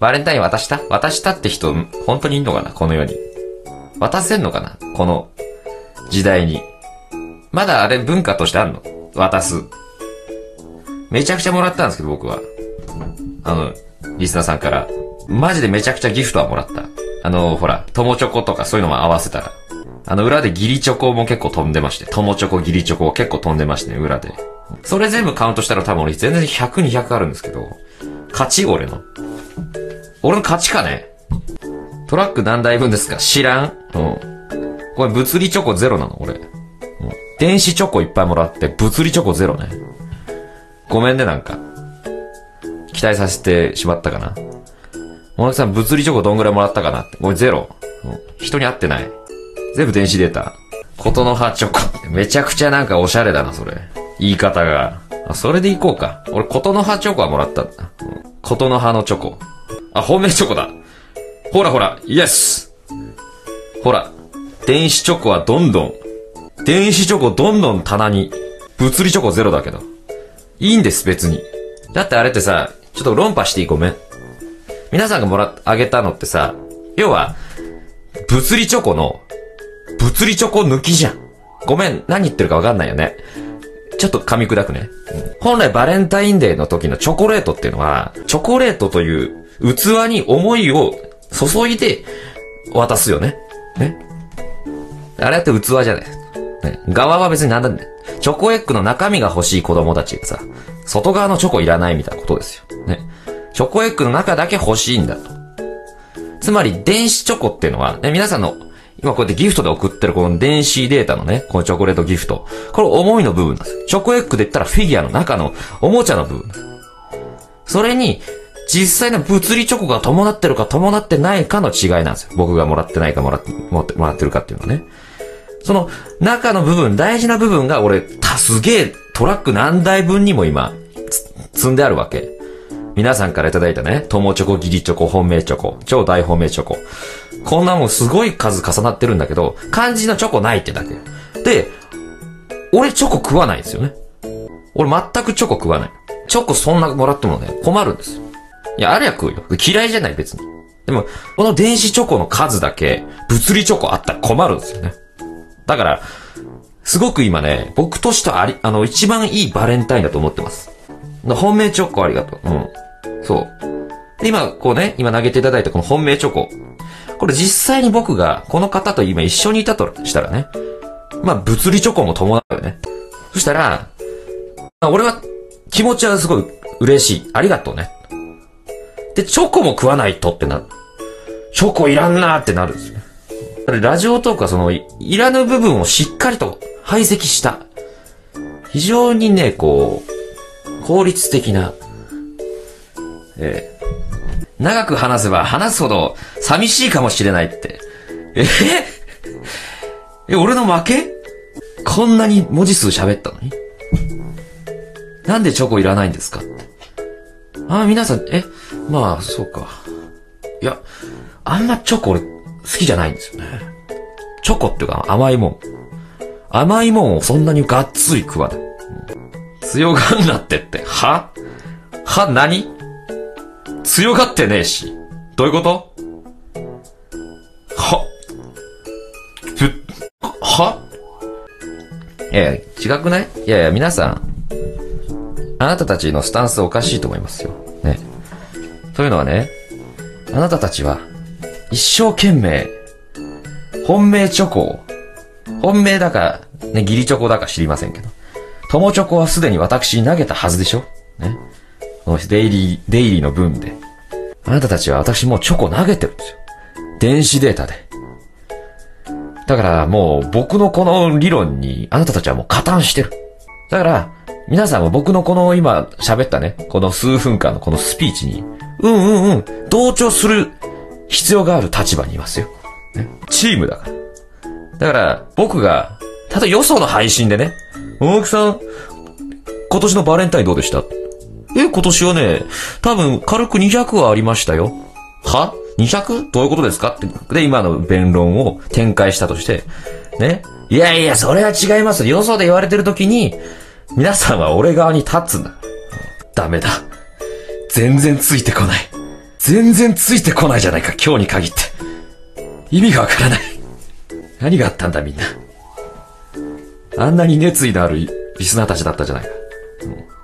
バレンタイン渡した？渡したって人、本当にいんのかな？この世に。渡せんのかな？この時代に。まだあれ文化としてあるの？渡す。めちゃくちゃもらったんですけど、僕は。あの、リスナーさんから。マジでめちゃくちゃギフトはもらった。あの、ほら、友チョコとかそういうのも合わせたら。あの、裏でギリチョコも結構飛んでまして。友チョコ、ギリチョコ結構飛んでましてね、裏で。それ全部カウントしたら多分俺全然100、200あるんですけど。勝ち俺の。俺の勝ちかね？トラック何台分ですか？知らん？うん。これ物理チョコゼロなの？俺。うん。電子チョコいっぱいもらって、物理チョコゼロね。ごめんね、なんか。期待させてしまったかな。モナキさん、物理チョコどんぐらいもらったかなって。これゼロ。うん。人に会ってない。全部電子データ。ことの葉チョコ。めちゃくちゃなんかおしゃれだな、それ。言い方が。あ、それでいこうか。俺、ことの葉チョコはもらったんだ。ことの葉のチョコ。あ、本命チョコだ。ほらほら、イエスほら、電子チョコはどんどん、電子チョコどんどん棚に、物理チョコゼロだけど。いいんです、別に。だってあれってさ、ちょっと論破していいごめん。皆さんがもらっ、あげたのってさ、要は、物理チョコの、物理チョコ抜きじゃん。ごめん、何言ってるかわかんないよね。ちょっと噛み砕くね。本来バレンタインデーの時のチョコレートっていうのは、チョコレートという器に思いを注いで渡すよね。ね。あれって器じゃない。ね。側は別になんだね。チョコエッグの中身が欲しい子供たちがさ、外側のチョコいらないみたいなことですよ。ね。チョコエッグの中だけ欲しいんだと。つまり、電子チョコっていうのは、ね、皆さんの、今こうやってギフトで送ってるこの電子データのね、このチョコレートギフト。これ思いの部分なんです。チョコエッグで言ったらフィギュアの中のおもちゃの部分。それに、実際の物理チョコが伴ってるか伴ってないかの違いなんですよ。僕がもらってないかもらって、もらってるかっていうのはね。その中の部分、大事な部分が俺、たすげえトラック何台分にも今、積んであるわけ。皆さんからいただいたね、友チョコ、ギリチョコ、本命チョコ、超大本命チョコ。こんなもんすごい数重なってるんだけど、漢字のチョコないってだけ。で、俺チョコ食わないんですよね。俺全くチョコ食わない。チョコそんなもらってもね、困るんですよ。いや、ありゃ食うよ。嫌いじゃない別に。でも、この電子チョコの数だけ、物理チョコあったら困るんですよね。だから、すごく今ね、僕としてはあり、あの、一番いいバレンタインだと思ってます。本命チョコありがとう。うん。そう。今、こうね、今投げていただいたこの本命チョコ。これ実際に僕が、この方と今一緒にいたとしたらね。まあ、物理チョコも伴うよね。そしたら、あ俺は気持ちはすごい嬉しい。ありがとうね。で、チョコも食わないとってなる。チョコいらんなーってなるんですよ。ラジオトークはそのい、いらぬ部分をしっかりと排斥した。非常にね、こう、効率的な、えー長く話せば話すほど寂しいかもしれないって。え？え、俺の負け？こんなに文字数喋ったのに？なんでチョコいらないんですか？ああ、皆さん、え、まあ、そうか。いや、あんまチョコ俺好きじゃないんですよね。チョコっていうか甘いもん。甘いもんをそんなにがっつり食わない。強がんなってって。は？は、何？強がってねえし。どういうこと？は、ふ、は？いやいや、違くない？いやいや、皆さん、あなたたちのスタンスおかしいと思いますよ。ね。というのはね、あなたたちは、一生懸命、本命チョコを、本命だか、ね、義理チョコだか知りませんけど、友チョコはすでに私に投げたはずでしょ？ね。このデイリー、デイリーの分で。あなたたちは私もうチョコ投げてるんですよ。電子データで。だからもう僕のこの理論にあなたたちはもう加担してる。だから、皆さんも僕のこの今喋ったね、この数分間のこのスピーチに、うんうんうん、同調する必要がある立場にいますよ。ね、チームだから。だから、僕が、ただよその配信でね、大木さん、今年のバレンタインどうでした、今年はね、多分軽く200はありましたよ。は ?200? どういうことですか？って。で、今の弁論を展開したとして、ね？いやいや、それは違います。よそで言われてる時に、皆さんは俺側に立つんだ。ダメだ。全然ついてこない。全然ついてこないじゃないか、今日に限って。意味がわからない。何があったんだみんな。あんなに熱意のあるリスナーたちだったじゃないか。もう